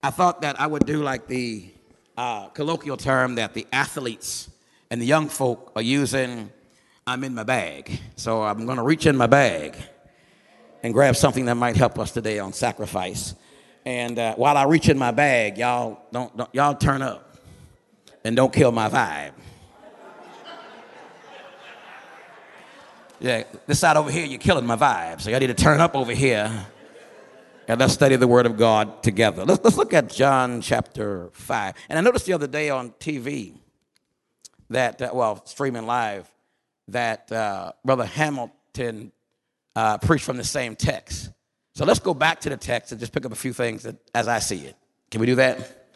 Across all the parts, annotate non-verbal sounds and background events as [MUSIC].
I thought that I would do like the uh, colloquial term that the athletes and the young folk are using I'm in my bag. So I'm going to reach in my bag and grab something that might help us today on sacrifice. And uh, while I reach in my bag, y'all don't, don't y'all turn up and don't kill my vibe. Yeah, this side over here, you're killing my vibe. So y'all need to turn up over here and let's study the Word of God together. Let's, let's look at John chapter 5. And I noticed the other day on TV that, uh, well, streaming live, that uh, Brother Hamilton uh, preached from the same text. So let's go back to the text and just pick up a few things that, as I see it. Can we do that?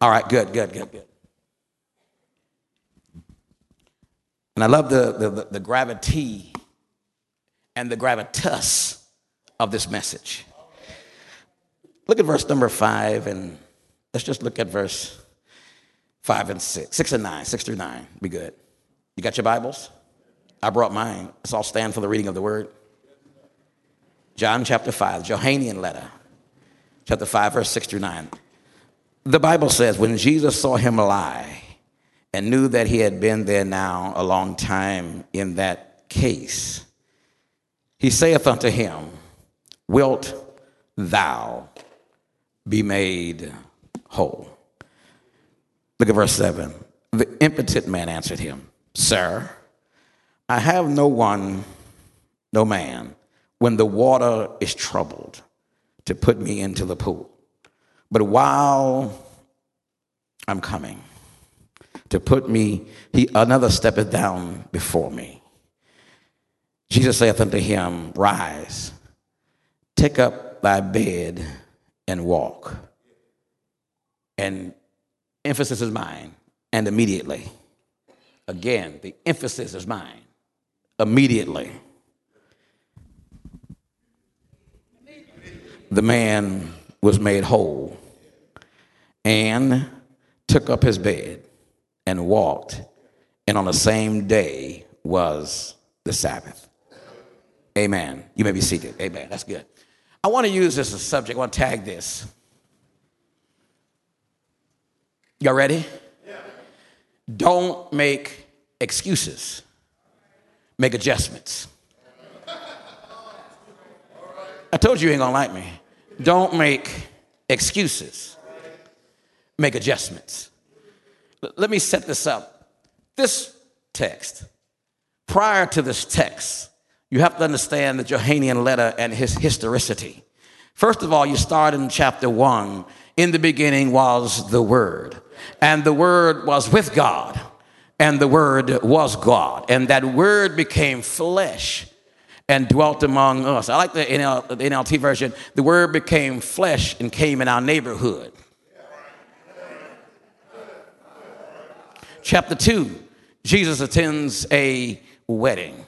All right, good, good, good, good. And I love the, the, the, the gravity and the gravitas of this message. Look at verse number five, and let's just look at verse five and six, six and nine, six through nine. Be good. You got your Bibles? I brought mine. Let's all stand for the reading of the word. John chapter 5, Johannine letter, chapter 5, verse 6 through 9. The Bible says, When Jesus saw him lie, and knew that he had been there now a long time in that case. He saith unto him, Wilt thou be made whole? Look at verse 7. The impotent man answered him, Sir, I have no one, no man, when the water is troubled to put me into the pool. But while I'm coming, to put me, he another steppeth down before me. Jesus saith unto him, Rise, take up thy bed and walk. And emphasis is mine, and immediately. Again, the emphasis is mine. Immediately. The man was made whole and took up his bed and walked, and on the same day was the Sabbath. Amen. You may be seated. Amen. That's good. I want to use this as a subject. I want to tag this. Y'all ready? Yeah. Don't make excuses, make adjustments. I told you you ain't gonna like me. Don't make excuses, make adjustments. Let me set this up. This text, prior to this text, you have to understand the Johannine letter and his historicity. First of all, you start in chapter one. In the beginning was the Word, and the Word was with God, and the Word was God, and that Word became flesh and dwelt among us. I like the, NL, the NLT version. The Word became flesh and came in our neighborhood. chapter 2, Jesus attends a wedding.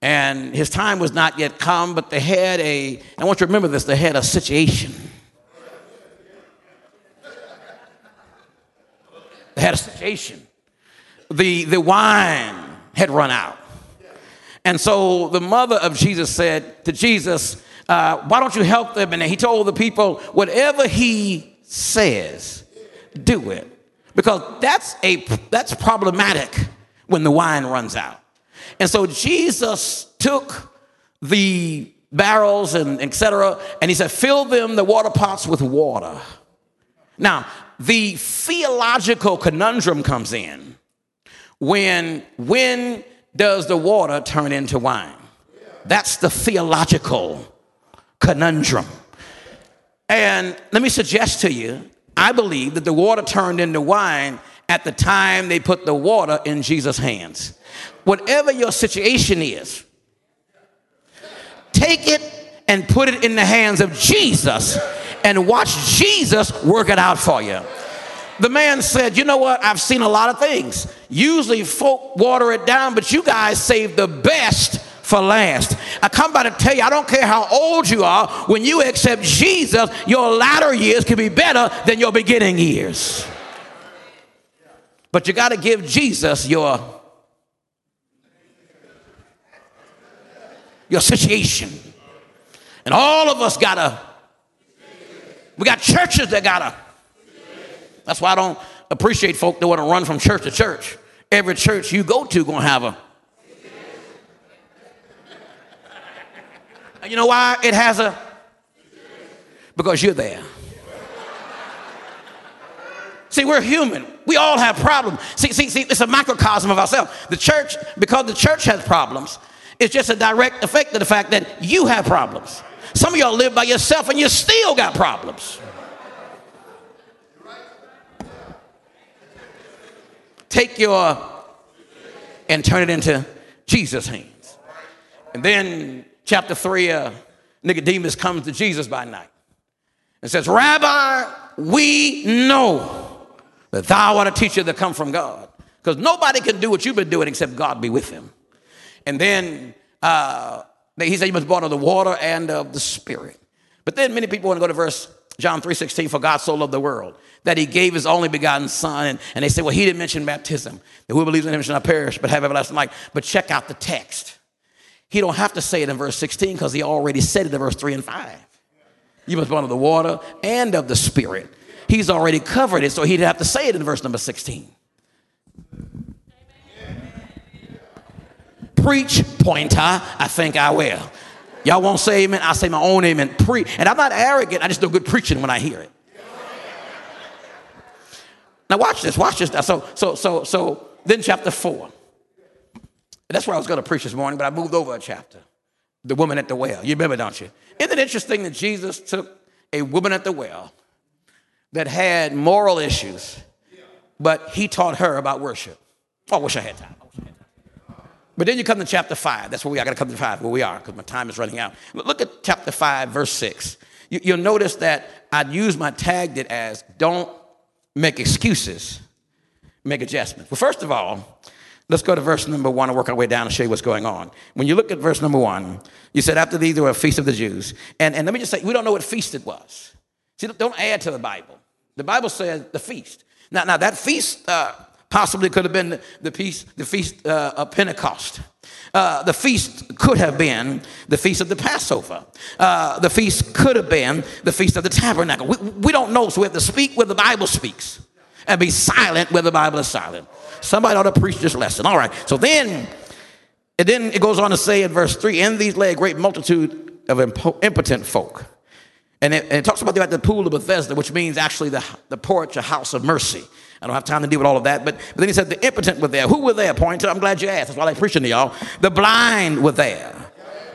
And his time was not yet come, but they had a, I want you to remember this, they had a situation. They had a situation. The, the wine had run out. And so the mother of Jesus said to Jesus, uh, Why don't you help them? And he told the people, Whatever he says, do it because that's a that's problematic when the wine runs out. And so Jesus took the barrels and etc. and he said, fill them the water pots with water. Now, the theological conundrum comes in when when does the water turn into wine? That's the theological conundrum. And let me suggest to you I believe that the water turned into wine at the time they put the water in Jesus' hands. Whatever your situation is, take it and put it in the hands of Jesus and watch Jesus work it out for you. The man said, You know what? I've seen a lot of things. Usually folk water it down, but you guys save the best for last. I come by to tell you, I don't care how old you are, when you accept Jesus, your latter years can be better than your beginning years. But you got to give Jesus your your situation. And all of us got to We got churches that got to. That's why I don't appreciate folk that want to run from church to church. Every church you go to to have a. You know why it has a? Because you're there. See, we're human. We all have problems. See, see, see, it's a microcosm of ourselves. The church, because the church has problems, it's just a direct effect of the fact that you have problems. Some of y'all live by yourself and you still got problems. Take your and turn it into Jesus' hands. And then, chapter 3, uh, Nicodemus comes to Jesus by night and says, Rabbi, we know that thou art a teacher that come from God. Because nobody can do what you've been doing except God be with him. And then uh, he said, You must be born of the water and of the Spirit. But then many people want to go to verse John 3:16, for God so loved the world that he gave his only begotten son. And, and they say, well, he didn't mention baptism. That who believes in him shall not perish, but have everlasting life. But check out the text. He don't have to say it in verse 16 because he already said it in verse 3 and 5. You must be born of the water and of the spirit. He's already covered it, so he'd have to say it in verse number 16. Preach, Pointer, I think I will. Y'all won't say amen. I say my own amen. Pre- and I'm not arrogant, I just do good preaching when I hear it. Now watch this, watch this. Now. So, so, so, so then chapter four. That's where I was going to preach this morning, but I moved over a chapter. The woman at the well. You remember, don't you? Isn't it interesting that Jesus took a woman at the well that had moral issues, but he taught her about worship. Oh, I wish I had time. But then you come to chapter 5. That's where we are. I got to come to 5 where we are because my time is running out. But Look at chapter 5, verse 6. You, will notice that I'd use my tagged it as don't make excuses, make adjustments. Well, first of all, let's go to verse number 1 and work our way down and show you what's going on. When you look at verse number 1, you said, after these there were a feast of the Jews. And, and let me just say, we don't know what feast it was. See, don't add to the Bible. The Bible says the feast. Now, now that feast uh, possibly could have been the, the, feast, the feast uh, of Pentecost. Uh, the feast could have been the feast of the Passover. Uh, the feast could have been the feast of the tabernacle. We, we don't know, so we have to speak where the Bible speaks and be silent where the Bible is silent. Somebody ought to preach this lesson. All right. So then, and then it goes on to say in verse 3 In these lay a great multitude of impotent folk and it, and it, talks about the pool of Bethesda, which means actually the, the porch, a house of mercy. I don't have time to deal with all of that, but, but then he said the impotent were there. Who were there? Pointed. I'm glad you asked. That's why I like preaching to y'all. The blind were there.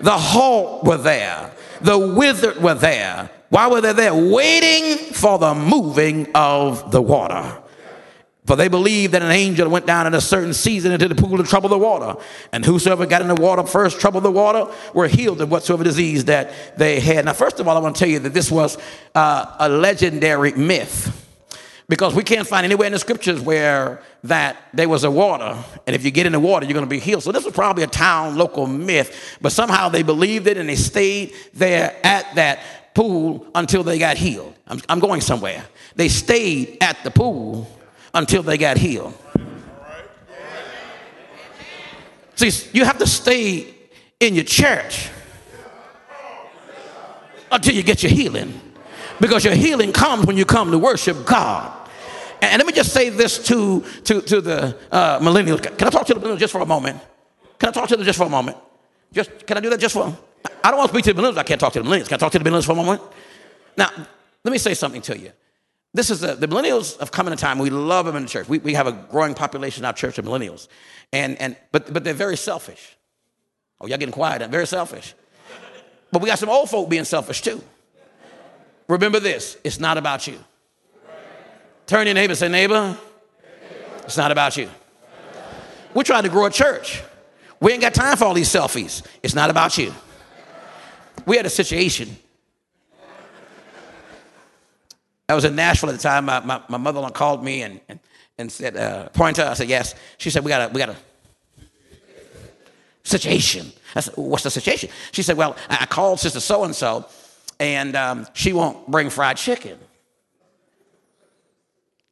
The halt were there. The withered were there. Why were they there? Waiting for the moving of the water. For they believed that an angel went down in a certain season into the pool to trouble the water. And whosoever got in the water first troubled the water were healed of whatsoever disease that they had. Now, first of all, I want to tell you that this was uh, a legendary myth. Because we can't find anywhere in the scriptures where that there was a water, and if you get in the water, you're going to be healed. So this was probably a town local myth, but somehow they believed it and they stayed there at that pool until they got healed. I'm, I'm going somewhere. They stayed at the pool until they got healed. See, you have to stay in your church until you get your healing. Because your healing comes when you come to worship God. And let me just say this to, to, to the uh, millennials. Can I talk to the millennials just for a moment? Can I talk to them just for a moment? Just can I do that just for? I don't want to speak to the millennials. I can't talk to the millennials. Can I talk to the millennials for a moment? Now, let me say something to you. This is a, the millennials have come in a time we love them in the church. We, we have a growing population in our church of millennials, and and but but they're very selfish. Oh, y'all getting quiet? They're very selfish. But we got some old folk being selfish too. Remember this: it's not about you. Turn your neighbor, say neighbor. It's not about you. We're trying to grow a church. We ain't got time for all these selfies. It's not about you. We had a situation I was in Nashville at the time. My, my, my mother-in-law called me and, and, and said, uh, Pointer. I said, yes. She said, we got a, we got a situation. I said, what's the situation? She said, well, I called sister so-and-so and um, she won't bring fried chicken.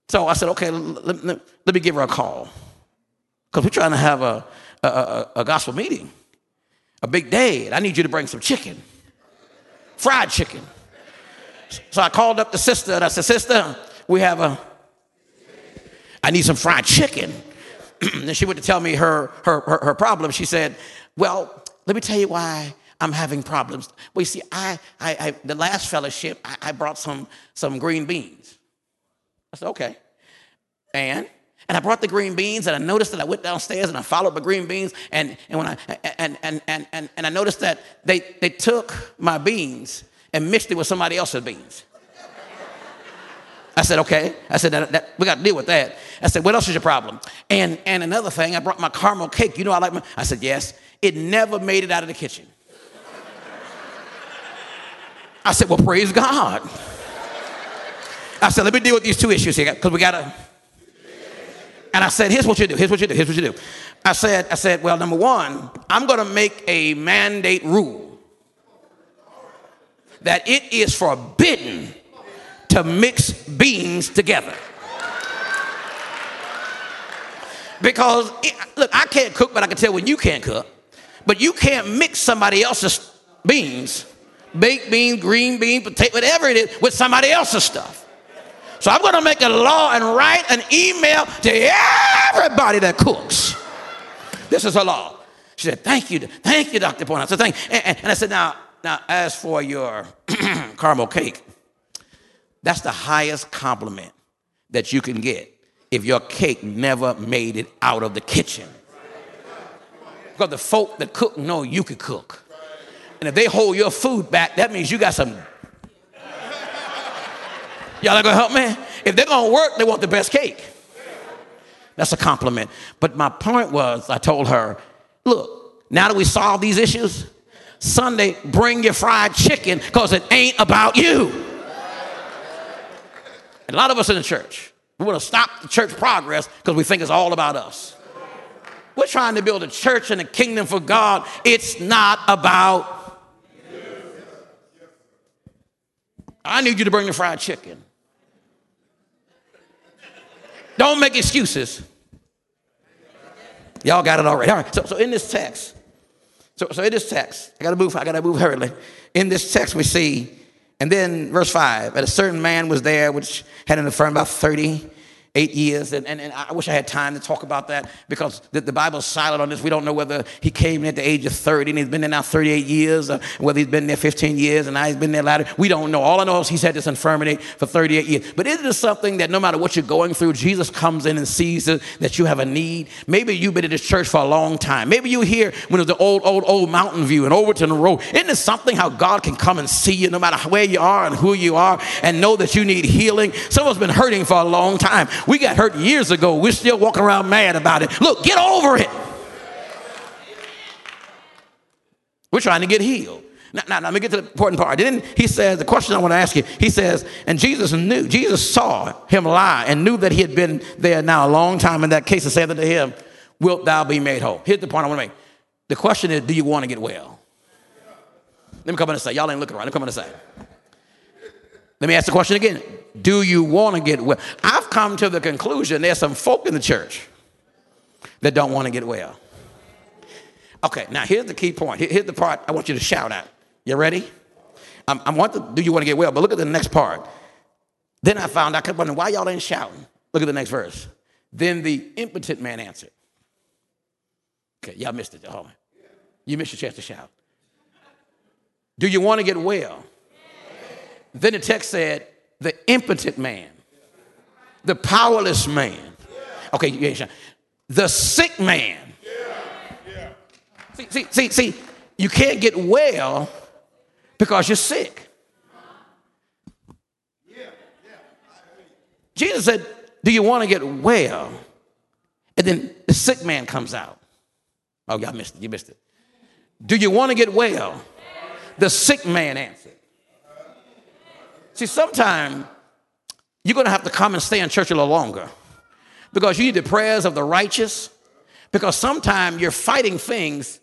So I said, okay, let, let, let me give her a call. Because we're trying to have a, a, a, a gospel meeting, a big day. and I need you to bring some chicken, fried chicken. So I called up the sister and I said, Sister, we have a, I need some fried chicken. [CLEARS THROAT] and she went to tell me her, her, her, her problem. She said, Well, let me tell you why I'm having problems. Well, you see, I, I, I the last fellowship, I, I brought some, some green beans. I said, Okay. And and I brought the green beans, and I noticed that I went downstairs and I followed the green beans, and, and when I and, and, and, and, and I noticed that they, they took my beans and mixed it with somebody else's beans. I said, okay. I said, that, that, we got to deal with that. I said, what else is your problem? And, and another thing, I brought my caramel cake. You know I like my, I said, yes. It never made it out of the kitchen. I said, well, praise God. I said, let me deal with these two issues here because we got to and I said, here's what you do, here's what you do, here's what you do. I said, I said, well, number one, I'm gonna make a mandate rule that it is forbidden to mix beans together. Because, it, look, I can't cook, but I can tell when you can't cook. But you can't mix somebody else's beans, baked beans, green beans, potato, whatever it is, with somebody else's stuff. So I'm going to make a law and write an email to everybody that cooks. This is a law. She said, Thank you, thank you, Dr. Point. I said, Thank you. And, and I said, Now, now, as for your [CLEARS THROAT] caramel cake, that's the highest compliment that you can get if your cake never made it out of the kitchen. Because the folk that cook know you can cook. And if they hold your food back, that means you got some Y'all are gonna help me? If they're gonna work, they want the best cake. That's a compliment. But my point was, I told her, look, now that we solved these issues, Sunday, bring your fried chicken because it ain't about you. And a lot of us in the church, we want to stop the church progress because we think it's all about us. We're trying to build a church and a kingdom for God. It's not about. I need you to bring the fried chicken. Don't make excuses. Y'all got it already. All right. So, so in this text, so, so in this text, I gotta move, I gotta move hurriedly. In this text, we see, and then verse 5, that a certain man was there which had an infirmity about 30 eight years. And, and, and, I wish I had time to talk about that because the, the, Bible's silent on this. We don't know whether he came in at the age of 30 and he's been there now 38 years, or whether he's been there 15 years and now he's been there later. We don't know. All I know is he's had this infirmity for 38 years. But isn't it something that no matter what you're going through, Jesus comes in and sees that you have a need? Maybe you've been in this church for a long time. Maybe you here when it was the old, old, old Mountain View and Overton Road. Isn't it something how God can come and see you no matter where you are and who you are and know that you need healing? Someone's been hurting for a long time. We got hurt years ago. We're still walking around mad about it. Look, get over it. We're trying to get healed. Now, now, now, let me get to the important part. Then he says, the question I want to ask you, he says, and Jesus knew, Jesus saw him lie and knew that he had been there now a long time in that case and said unto him, Wilt thou be made whole? Here's the point I want to make. The question is, do you want to get well? Let me come in and say, y'all ain't looking around. Let me come in and say. Let me ask the question again. Do you want to get well? I've come to the conclusion there's some folk in the church that don't want to get well. Okay, now here's the key point. Here's the part I want you to shout at. You ready? Um, I want to, do you want to get well? But look at the next part. Then I found, I kept wondering, why y'all ain't shouting? Look at the next verse. Then the impotent man answered. Okay, y'all missed it. Oh, you missed your chance to shout. Do you want to get well? Then the text said, the impotent man, the powerless man. Okay, ain't The sick man. See, see, see, see, you can't get well because you're sick. Jesus said, Do you want to get well? And then the sick man comes out. Oh, y'all missed it. You missed it. Do you want to get well? The sick man answered. See, sometime you're going to have to come and stay in church a little longer because you need the prayers of the righteous. Because sometimes you're fighting things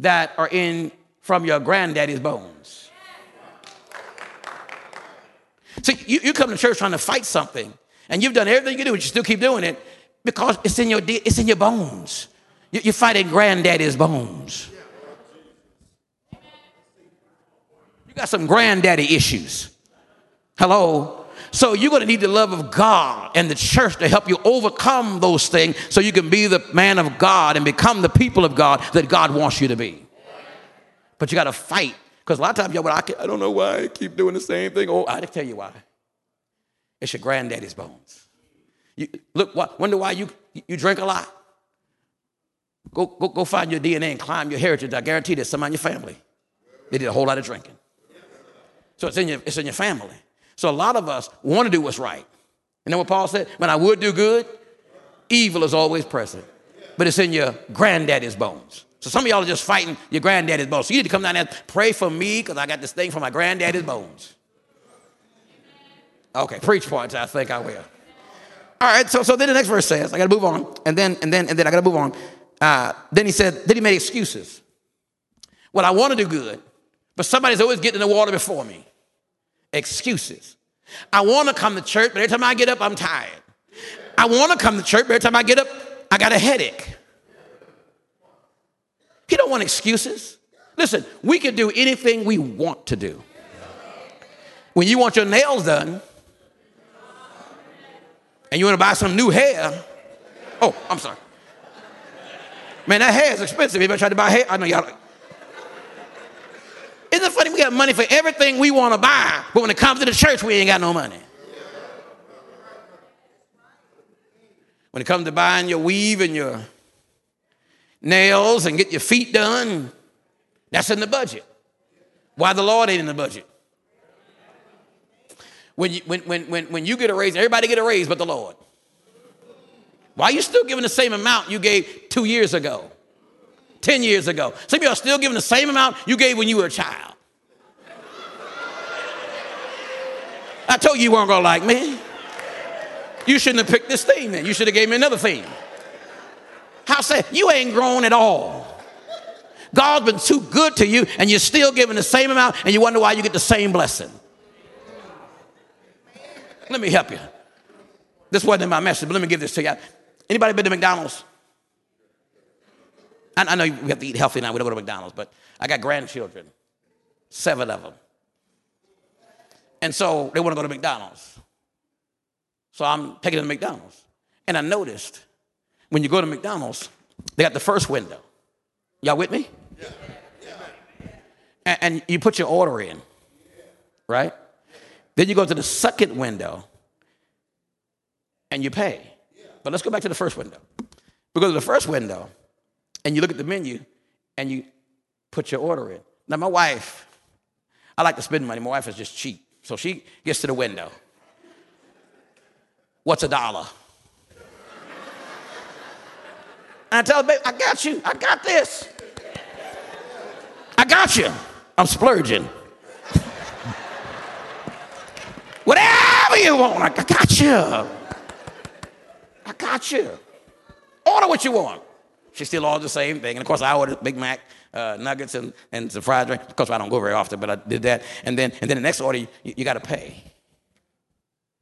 that are in from your granddaddy's bones. See, you, you come to church trying to fight something, and you've done everything you do, but you still keep doing it because it's in your it's in your bones. You're fighting granddaddy's bones. You got some granddaddy issues. Hello? So you're going to need the love of God and the church to help you overcome those things so you can be the man of God and become the people of God that God wants you to be. But you got to fight. Because a lot of times, y'all, I, don't know why I keep doing the same thing. Oh, I can tell you why. It's your granddaddy's bones. You, look, wonder why you, you drink a lot. Go, go, go find your DNA and climb your heritage. I guarantee there's some in your family. They did a whole lot of drinking. So it's in your, it's in your family. So a lot of us want to do what's right. And then what Paul said? When I would do good, evil is always present. But it's in your granddaddy's bones. So some of y'all are just fighting your granddaddy's bones. So you need to come down there and pray for me because I got this thing from my granddaddy's bones. Okay, preach points, I think I will. All right, so, so then the next verse says, I gotta move on, and then and then and then I gotta move on. Uh, then he said, then he made excuses. Well, I want to do good, but somebody's always getting in the water before me. Excuses. I want to come to church, but every time I get up, I'm tired. I want to come to church, but every time I get up, I got a headache. He don't want excuses. Listen, we can do anything we want to do. When you want your nails done, and you want to buy some new hair, oh, I'm sorry. Man, that hair is expensive. Anybody try to buy hair? I know y'all. Isn't it funny? We got money for everything we want to buy, but when it comes to the church, we ain't got no money. When it comes to buying your weave and your nails and get your feet done, that's in the budget. Why the Lord ain't in the budget? When you, when, when, when, when you get a raise, everybody get a raise but the Lord. Why are you still giving the same amount you gave two years ago, 10 years ago? Some of are still giving the same amount you gave when you were a child. I told you you weren't gonna like me. You shouldn't have picked this theme then. You should have gave me another theme. How say you ain't grown at all. God's been too good to you, and you're still giving the same amount, and you wonder why you get the same blessing. Let me help you. This wasn't in my message, but let me give this to you. Anybody been to McDonald's? I know we have to eat healthy now. We don't go to McDonald's, but I got grandchildren, seven of them. And so they want to go to McDonald's. So I'm taking them to McDonald's. And I noticed when you go to McDonald's, they got the first window. Y'all with me? Yeah. yeah. And, and you put your order in, right? Then you go to the second window and you pay. But let's go back to the first window. We go to the first window, and you look at the menu and you put your order in. Now, my wife, I like to spend money. My wife is just cheap. So she gets to the window. What's a dollar? I tell her, babe, I got you. I got this. I got you. I'm splurging. [LAUGHS] Whatever you want, I got you. I got you. Order what you want. She still orders the same thing. And of course, I ordered Big Mac, uh, nuggets, and, and some fried drink. Of course, I don't go very often, but I did that. And then, and then the next order, you, you got to pay.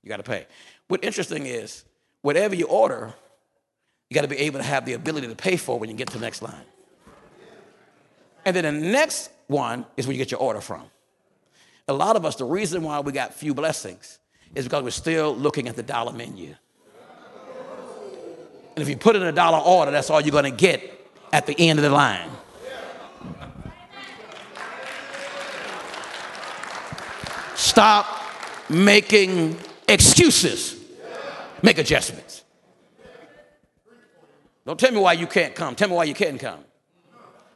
You got to pay. What interesting is, whatever you order, you got to be able to have the ability to pay for when you get to the next line. And then the next one is where you get your order from. A lot of us, the reason why we got few blessings is because we're still looking at the dollar menu. And if you put in a dollar order, that's all you're going to get at the end of the line. Stop making excuses. Make adjustments. Don't tell me why you can't come. Tell me why you can't come.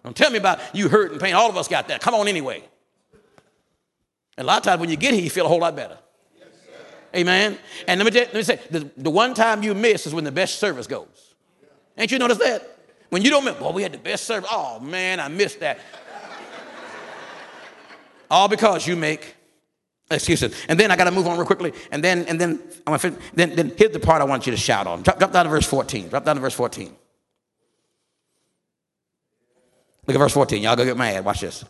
Don't tell me about you hurt and pain. All of us got that. Come on anyway. And a lot of times when you get here, you feel a whole lot better. Amen. And let me, let me say, the, the one time you miss is when the best service goes. Ain't you noticed that? When you don't miss, well, we had the best service. Oh man, I missed that. All because you make excuses. And then I got to move on real quickly. And then, and then, I'm gonna finish, then, then here's the part I want you to shout on. Drop, drop down to verse 14. Drop down to verse 14. Look at verse 14. Y'all go get mad. Watch this.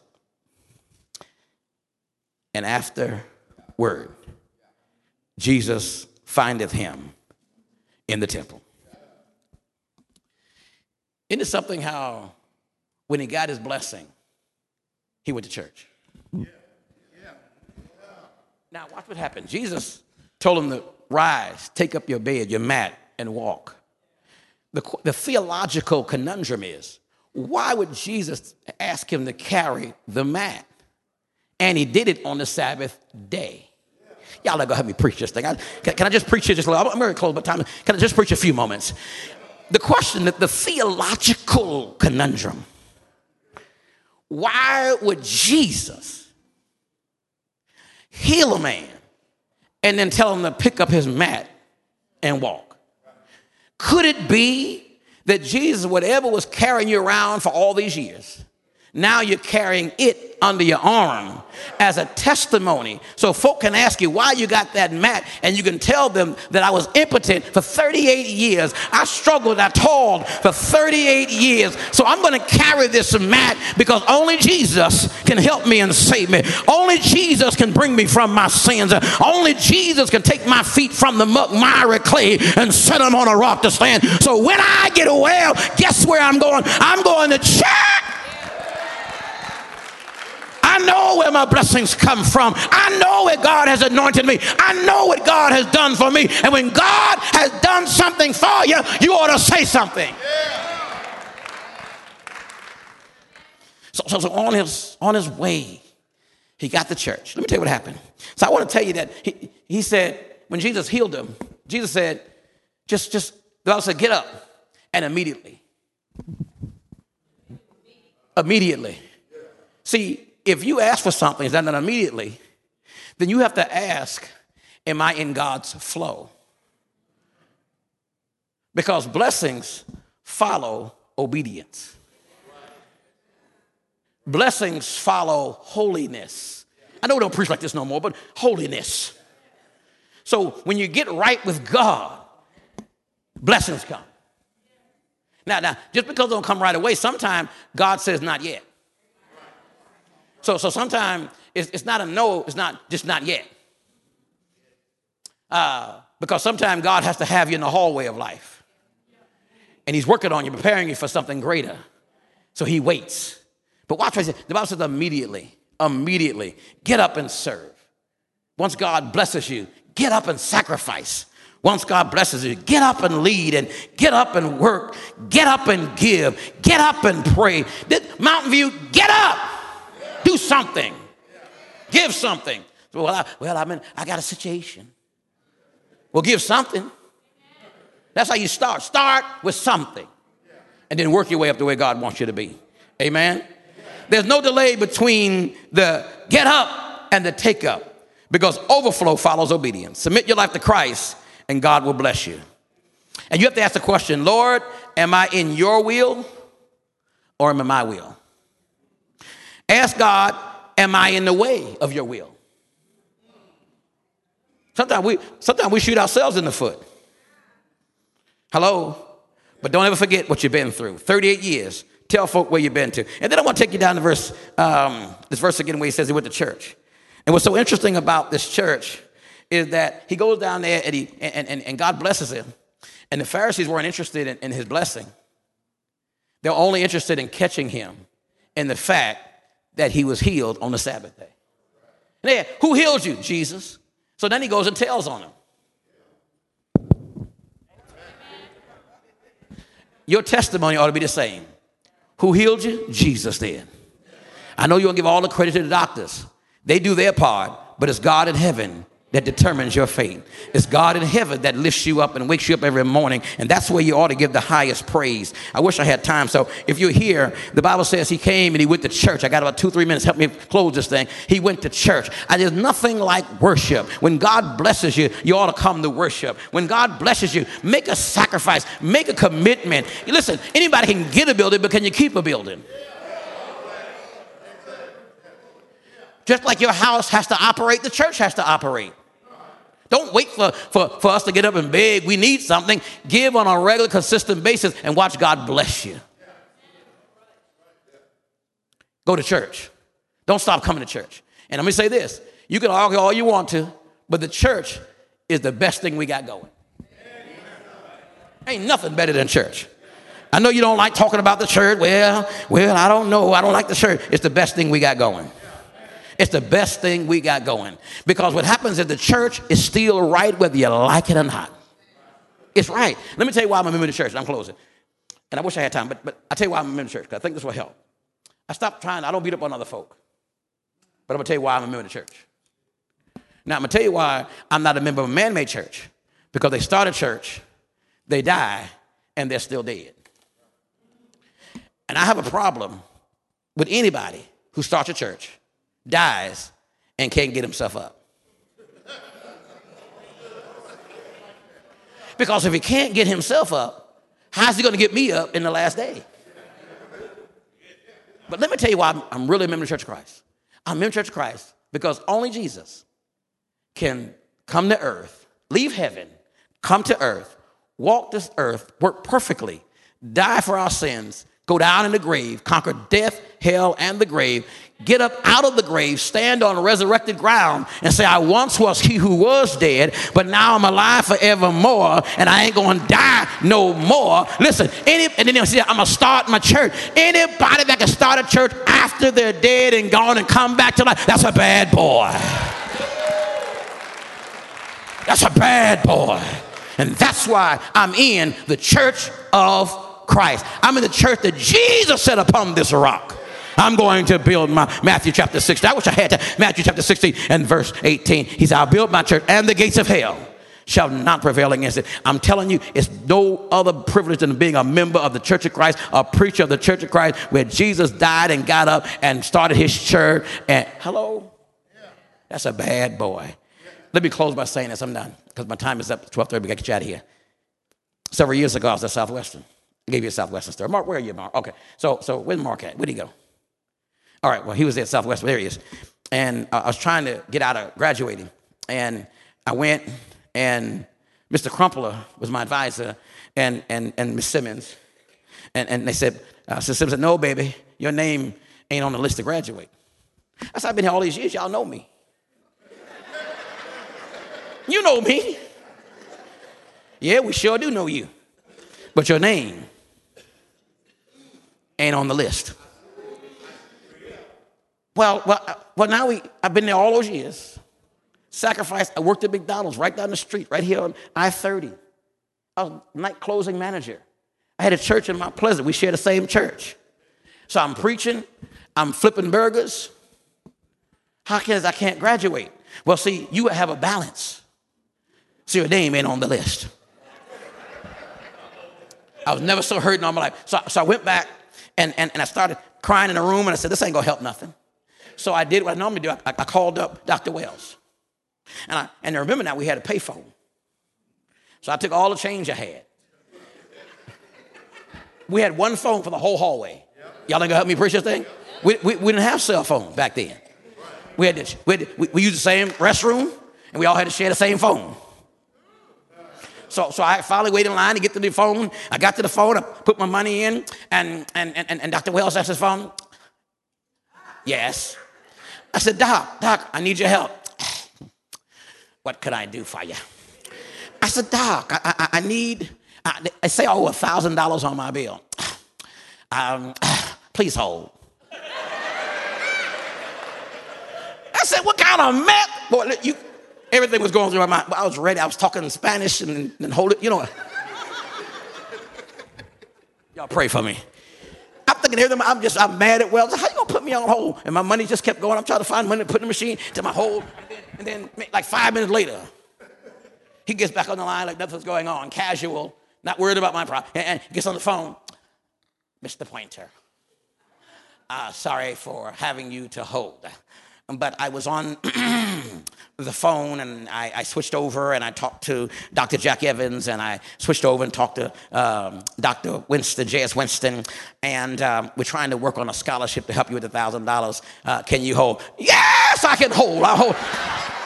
And afterward, Jesus findeth him in the temple. Isn't it something how when he got his blessing, he went to church? Mm. Now, watch what happened. Jesus told him to rise, take up your bed, your mat, and walk. The, the theological conundrum is why would Jesus ask him to carry the mat? And he did it on the Sabbath day. Y'all are gonna help me preach this thing. I, can, can, I just preach it just a little? I'm very close, but time. Can I just preach a few moments? The question, the, the theological conundrum. Why would Jesus heal a man and then tell him to pick up his mat and walk? Could it be that Jesus, whatever was carrying you around for all these years, now you're carrying it under your arm as a testimony. So folk can ask you why you got that mat, and you can tell them that I was impotent for 38 years. I struggled, I toiled for 38 years. So I'm going to carry this mat because only Jesus can help me and save me. Only Jesus can bring me from my sins. Only Jesus can take my feet from the muck, miry clay and set them on a rock to stand. So when I get well, guess where I'm going? I'm going to church. I know where my blessings come from. I know where God has anointed me. I know what God has done for me. And when God has done something for you, you ought to say something. So, so, so on his on his way, he got the church. Let me tell you what happened. So I want to tell you that he, he said, when Jesus healed him, Jesus said, just, just, the Bible said, get up. And immediately. Immediately. See, if you ask for something, it's not done immediately, then you have to ask, Am I in God's flow? Because blessings follow obedience. Blessings follow holiness. I know we don't preach like this no more, but holiness. So when you get right with God, blessings come. Now, now, just because they don't come right away, sometimes God says not yet. So, so sometimes it's, it's not a no, it's not just not yet. Uh, because sometimes God has to have you in the hallway of life. And He's working on you, preparing you for something greater. So He waits. But watch what he says. The Bible says immediately, immediately, get up and serve. Once God blesses you, get up and sacrifice. Once God blesses you, get up and lead and get up and work, get up and give, get up and pray. Mountain View, get up. Do something. Give something. Well, I, well, I mean, I got a situation. Well, give something. That's how you start. Start with something. And then work your way up the way God wants you to be. Amen. There's no delay between the get up and the take up because overflow follows obedience. Submit your life to Christ and God will bless you. And you have to ask the question Lord, am I in your will or am I in my will? Ask God, am I in the way of your will? Sometimes we, sometimes we shoot ourselves in the foot. Hello? But don't ever forget what you've been through. 38 years. Tell folk where you've been to. And then I want to take you down to verse, um, this verse again where he says he went to church. And what's so interesting about this church is that he goes down there and, he, and, and, and God blesses him. And the Pharisees weren't interested in, in his blessing. They're only interested in catching him in the fact that he was healed on the Sabbath day. And who healed you? Jesus. So then he goes and tells on him. Your testimony ought to be the same. Who healed you? Jesus did. I know you don't give all the credit to the doctors. They do their part, but it's God in heaven that determines your fate. It's God in heaven that lifts you up and wakes you up every morning, and that's where you ought to give the highest praise. I wish I had time. So if you're here, the Bible says he came and he went to church. I got about two, three minutes. Help me close this thing. He went to church. And there's nothing like worship. When God blesses you, you ought to come to worship. When God blesses you, make a sacrifice, make a commitment. Listen, anybody can get a building, but can you keep a building? Just like your house has to operate, the church has to operate. Don't wait for, for, for us to get up and beg. We need something. Give on a regular, consistent basis and watch God bless you. Go to church. Don't stop coming to church. And let me say this you can argue all you want to, but the church is the best thing we got going. Ain't nothing better than church. I know you don't like talking about the church. Well, well, I don't know. I don't like the church. It's the best thing we got going. It's the best thing we got going. Because what happens is the church is still right whether you like it or not. It's right. Let me tell you why I'm a member of the church. I'm closing. And I wish I had time, but, but I'll tell you why I'm a member of the church, because I think this will help. I stopped trying, I don't beat up on other folk. But I'm gonna tell you why I'm a member of the church. Now, I'm gonna tell you why I'm not a member of a man made church. Because they start a church, they die, and they're still dead. And I have a problem with anybody who starts a church, dies, and can't get himself up. Because if he can't get himself up, how's he going to get me up in the last day? But let me tell you why I'm, I'm really a member of Church of Christ. I'm a member of Church of Christ because only Jesus can come to earth, leave heaven, come to earth, walk this earth, work perfectly, die for our sins, go down in the grave, conquer death, hell, and the grave, get up out of the grave, stand on resurrected ground, and say, I once was he who was dead, but now I'm alive forevermore, and I ain't gonna die no more. Listen, any, and then say, I'm gonna start my church. Anybody that can start a church after they're dead and gone and come back to life, that's a bad boy. That's a bad boy. And that's why I'm in the church of Christ. I'm in the church that Jesus set upon this rock. I'm going to build my Matthew chapter 16. I wish I had to. Matthew chapter 16 and verse 18. He said, I'll build my church, and the gates of hell shall not prevail against it. I'm telling you, it's no other privilege than being a member of the Church of Christ, a preacher of the Church of Christ, where Jesus died and got up and started his church. And hello? That's a bad boy. Let me close by saying this. I'm done because my time is up. 12:30. We got to get you out of here. Several years ago, I was at Southwestern. Gave you a Southwestern story. Mark, where are you, Mark? Okay. So, so where's Mark at? Where'd he go? All right. Well, he was at Southwestern. There he is. And uh, I was trying to get out of graduating, and I went, and Mr. Crumpler was my advisor, and and and Miss Simmons, and and they said, uh, Sister Simmons said, "No, baby, your name ain't on the list to graduate." I said, "I've been here all these years. Y'all know me." [LAUGHS] You know me. Yeah, we sure do know you. But your name ain't on the list. Well, well, well now we, I've been there all those years. Sacrificed, I worked at McDonald's right down the street, right here on I 30. I was night closing manager. I had a church in Mount Pleasant. We share the same church. So I'm preaching, I'm flipping burgers. How can I can't graduate? Well, see, you have a balance. So your name ain't on the list. I was never so hurt in all my life. So, so I went back and, and, and I started crying in the room and I said, this ain't gonna help nothing. So I did what I normally do. I, I called up Dr. Wells. And I, and I remember now we had a payphone. So I took all the change I had. We had one phone for the whole hallway. Y'all ain't gonna help me preach this thing? We, we, we didn't have cell phone back then. We, had to, we, had to, we, we used the same restroom and we all had to share the same phone. So, so I finally waited in line to get to the phone. I got to the phone, I put my money in, and, and, and, and Dr. Wells asked his phone. Yes. I said, Doc, Doc, I need your help. what could I do for you? I said, Doc, I, I, I need, I, I say owe a $1,000 on my bill. Um, please hold. I said, what kind of mess? Boy, you, Everything was going through my mind. I was ready. I was talking in Spanish and, and hold it, you know. What? [LAUGHS] Y'all pray for me. I'm thinking everything. I'm just, I'm mad at Wells. How you gonna put me on hold? And my money just kept going. I'm trying to find money to put in the machine to my hold. And then, and then like five minutes later, he gets back on the line like nothing's going on, casual, not worried about my problem. And, and gets on the phone. Mr. Pointer, uh, sorry for having you to hold but I was on [CLEARS THROAT] the phone and I, I, switched over and I talked to Dr. Jack Evans and I switched over and talked to um, Dr. Winston, J.S. Winston, and um, we're trying to work on a scholarship to help you with a $1,000. Uh, can you hold? Yes, I can hold. I hold.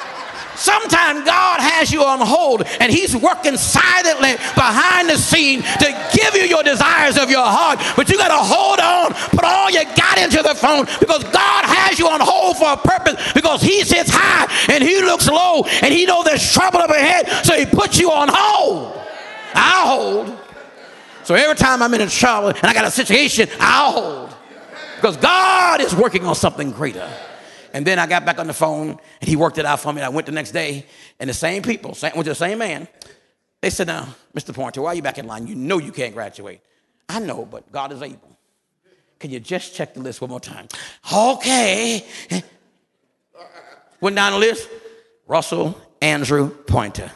Sometimes God has you on hold and He's working silently behind the scene to give you your desires of your heart. But you got to hold on, put all you got into the phone because God has you on hold for a purpose because He sits high and He looks low and He knows there's trouble up ahead. So He puts you on hold. I'll hold. So every time I'm in a trouble and I got a situation, I'll hold. Because God is working on something greater. And then I got back on the phone and he worked it out for me. And I went the next day and the same people, same, went to the same man. They said, now, Mr. Pointer, why are you back in line? You know you can't graduate. I know, but God is able. Can you just check the list one more time? Okay. Went down the list. Russell Andrew Pointer.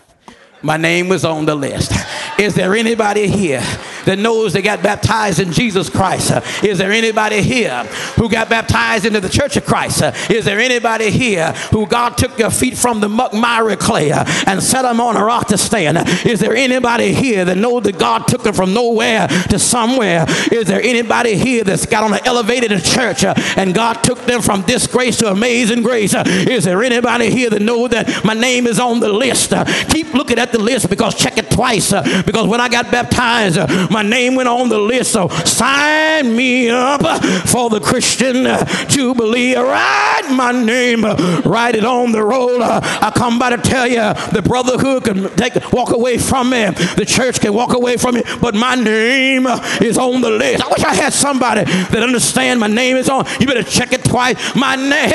My name was on the list. Is there anybody here that knows they got baptized in Jesus Christ? Uh, is there anybody here who got baptized into the church of Christ? Uh, is there anybody here who God took your feet from the muck miry clay uh, and set them on a rock to stand? Is there anybody here that knows that God took them from nowhere to somewhere? Is there anybody here that's got on an elevated church and God took them from disgrace to amazing grace? Is there anybody here that knows that my name is on the list? Keep looking at the list because check it twice because when I got baptized, uh, my name went on the list. So sign me up for the Christian Jubilee. Write my name, write it on the roll. I come by to tell you the brotherhood can take walk away from me, the church can walk away from me, but my name is on the list. I wish I had somebody that understand my name is on. You better check it twice. My name,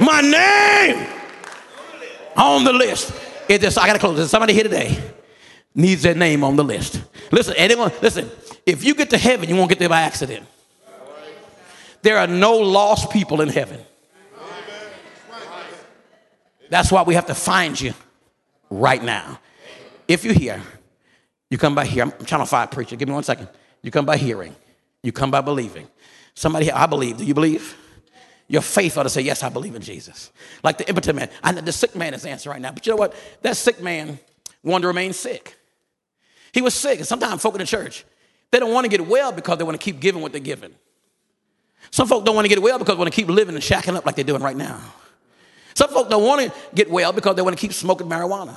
my name on the list. It just, I gotta close. There's somebody here today needs their name on the list. Listen, anyone, listen, if you get to heaven, you won't get there by accident. There are no lost people in heaven. That's why we have to find you right now. If you're here, you come by here. I'm to find preacher. Give me one second. You come by hearing. You come by believing. Somebody here, I believe. Do you believe? Your faith ought to say, Yes, I believe in Jesus. Like the impotent man. I know the sick man is answering right now. But you know what? That sick man wanted to remain sick. He was sick. And sometimes folk in the church, they don't want to get well because they want to keep giving what they're giving. Some folk don't want to get well because they want to keep living and shacking up like they're doing right now. Some folk don't want to get well because they want to keep smoking marijuana.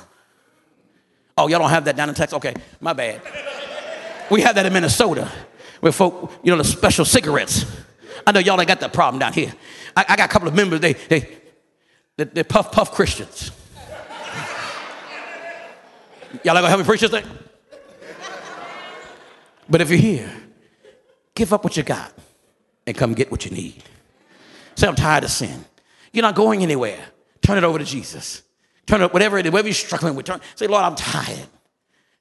Oh, y'all don't have that down in Texas? Okay, my bad. We have that in Minnesota where folk, you know, the special cigarettes. I know y'all ain't got that problem down here. I, I got a couple of members, they, they, they, they're puff puff Christians. y'all ain't gonna help me preach this thing? But if you're here, give up what you got and come get what you need. Say, I'm tired of sin. You're not going anywhere. Turn it over to Jesus. Turn it, whatever it is, whatever you're struggling with, turn, say, Lord, I'm tired.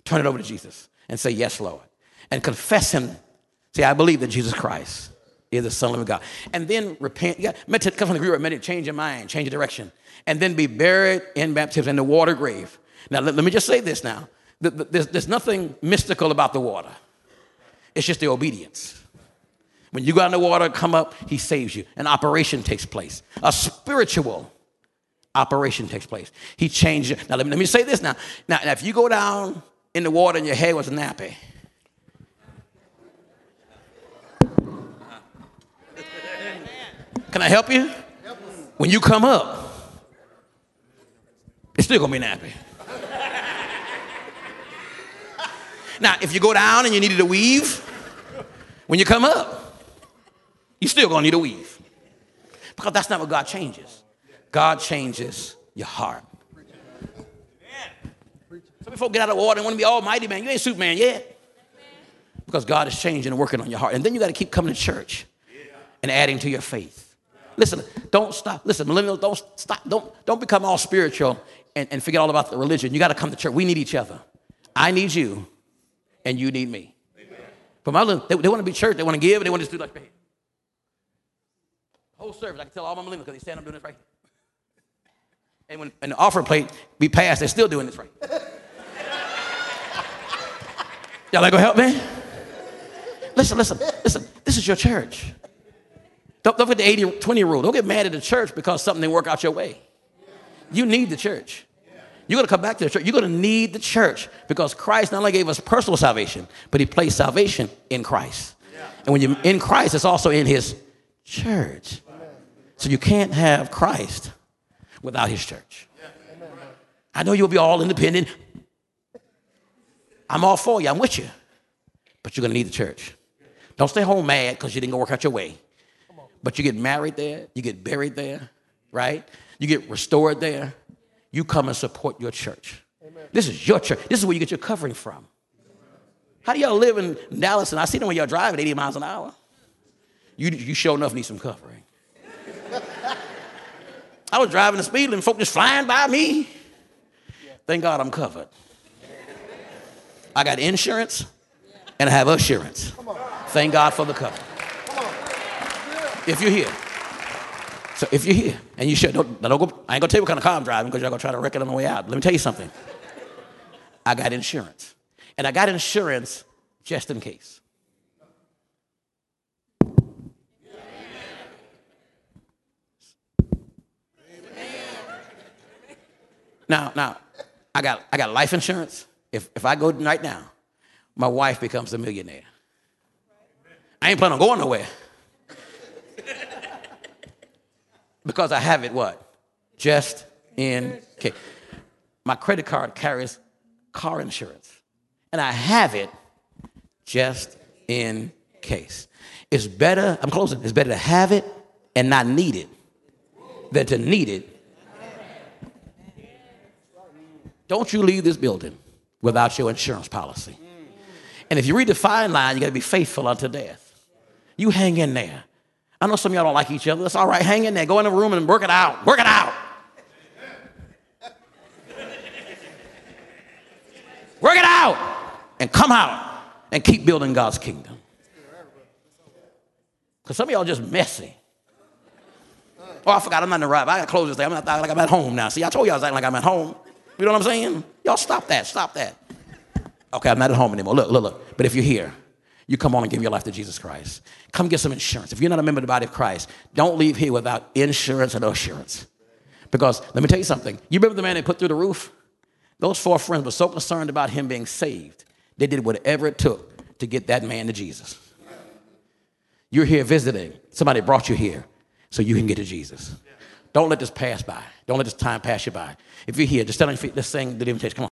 Turn it over to Jesus and say, Yes, Lord. And confess Him. Say, I believe that Jesus Christ is the Son of God. And then repent. Yeah, meditate, come from the Greek meditate, change your mind, change your direction. And then be buried in baptism in the water grave. Now, let, let me just say this now. There's, there's nothing mystical about the water. It's just the obedience. When you go out in the water, come up, he saves you. An operation takes place. A spiritual operation takes place. He changed you. Now, let me, let me say this now. now. Now, if you go down in the water and your hair was nappy, Can I help you? When you come up, it's still gonna be nappy. Now, if you go down and you needed a weave, when you come up, you're still gonna need a weave. Because that's not what God changes. God changes your heart. Some people get out of the water and want to be almighty, man. You ain't Superman yet. Because God is changing and working on your heart. And then you got to keep coming to church and adding to your faith. Listen, don't stop. Listen, millennials, don't stop. Don't, don't become all spiritual and, and forget all about the religion. You got to come to church. We need each other. I need you, and you need me. But my they, they want to be church. They want to give. They want to just do like right. Whole service, I can tell all my millennials because they stand up doing this right here. And when the offering plate be passed, they're still doing this right. Y'all like go help me? Listen, listen, listen. This is your church. Don't, don't the 80 20 rule. Don't get mad at the church because something didn't work out your way. You need the church. You're going to come back to the church. You're going to need the church because Christ not only gave us personal salvation, but He placed salvation in Christ. And when you're in Christ, it's also in His church. So you can't have Christ without His church. I know you'll be all independent. I'm all for you. I'm with you. But you're going to need the church. Don't stay home mad because you didn't go work out your way. But you get married there, you get buried there, right? You get restored there. You come and support your church. Amen. This is your church. This is where you get your covering from. How do y'all live in Dallas? And I see them when y'all driving 80 miles an hour. You, you sure enough need some covering. [LAUGHS] I was driving the speed limit, folk just flying by me. Thank God I'm covered. I got insurance and I have assurance. Thank God for the cover. If you're here. So if you're here and you should, don't, don't go, I ain't gonna tell you what kind of car I'm driving because you're gonna try to wreck it on the way out. Let me tell you something. I got insurance. And I got insurance just in case. Now, now, I got, I got life insurance. If, if I go right now, my wife becomes a millionaire. I ain't planning on going nowhere. Because I have it what? Just in case. My credit card carries car insurance. And I have it just in case. It's better, I'm closing, it's better to have it and not need it than to need it. Don't you leave this building without your insurance policy. And if you read the fine line, you got to be faithful unto death. You hang in there. I know some of y'all don't like each other. That's all right. Hang in there. Go in the room and work it out. Work it out. work it out and come out and keep building God's kingdom. Because some of y'all just messy. Oh, I forgot I'm not in the right. I got to close this thing. I'm not like I'm at home now. See, I told y'all I was acting like I'm at home. You know what I'm saying? Y'all stop that. Stop that. Okay, I'm not at home anymore. Look, look, look. But if you're here, you come on and give your life to Jesus Christ. Come get some insurance. If you're not a member of the body of Christ, don't leave here without insurance and assurance. Because let me tell you something. You remember the man they put through the roof? Those four friends were so concerned about him being saved, they did whatever it took to get that man to Jesus. You're here visiting. Somebody brought you here so you can get to Jesus. Don't let this pass by. Don't let this time pass you by. If you're here, just tell them, just sing the invitation. Come on.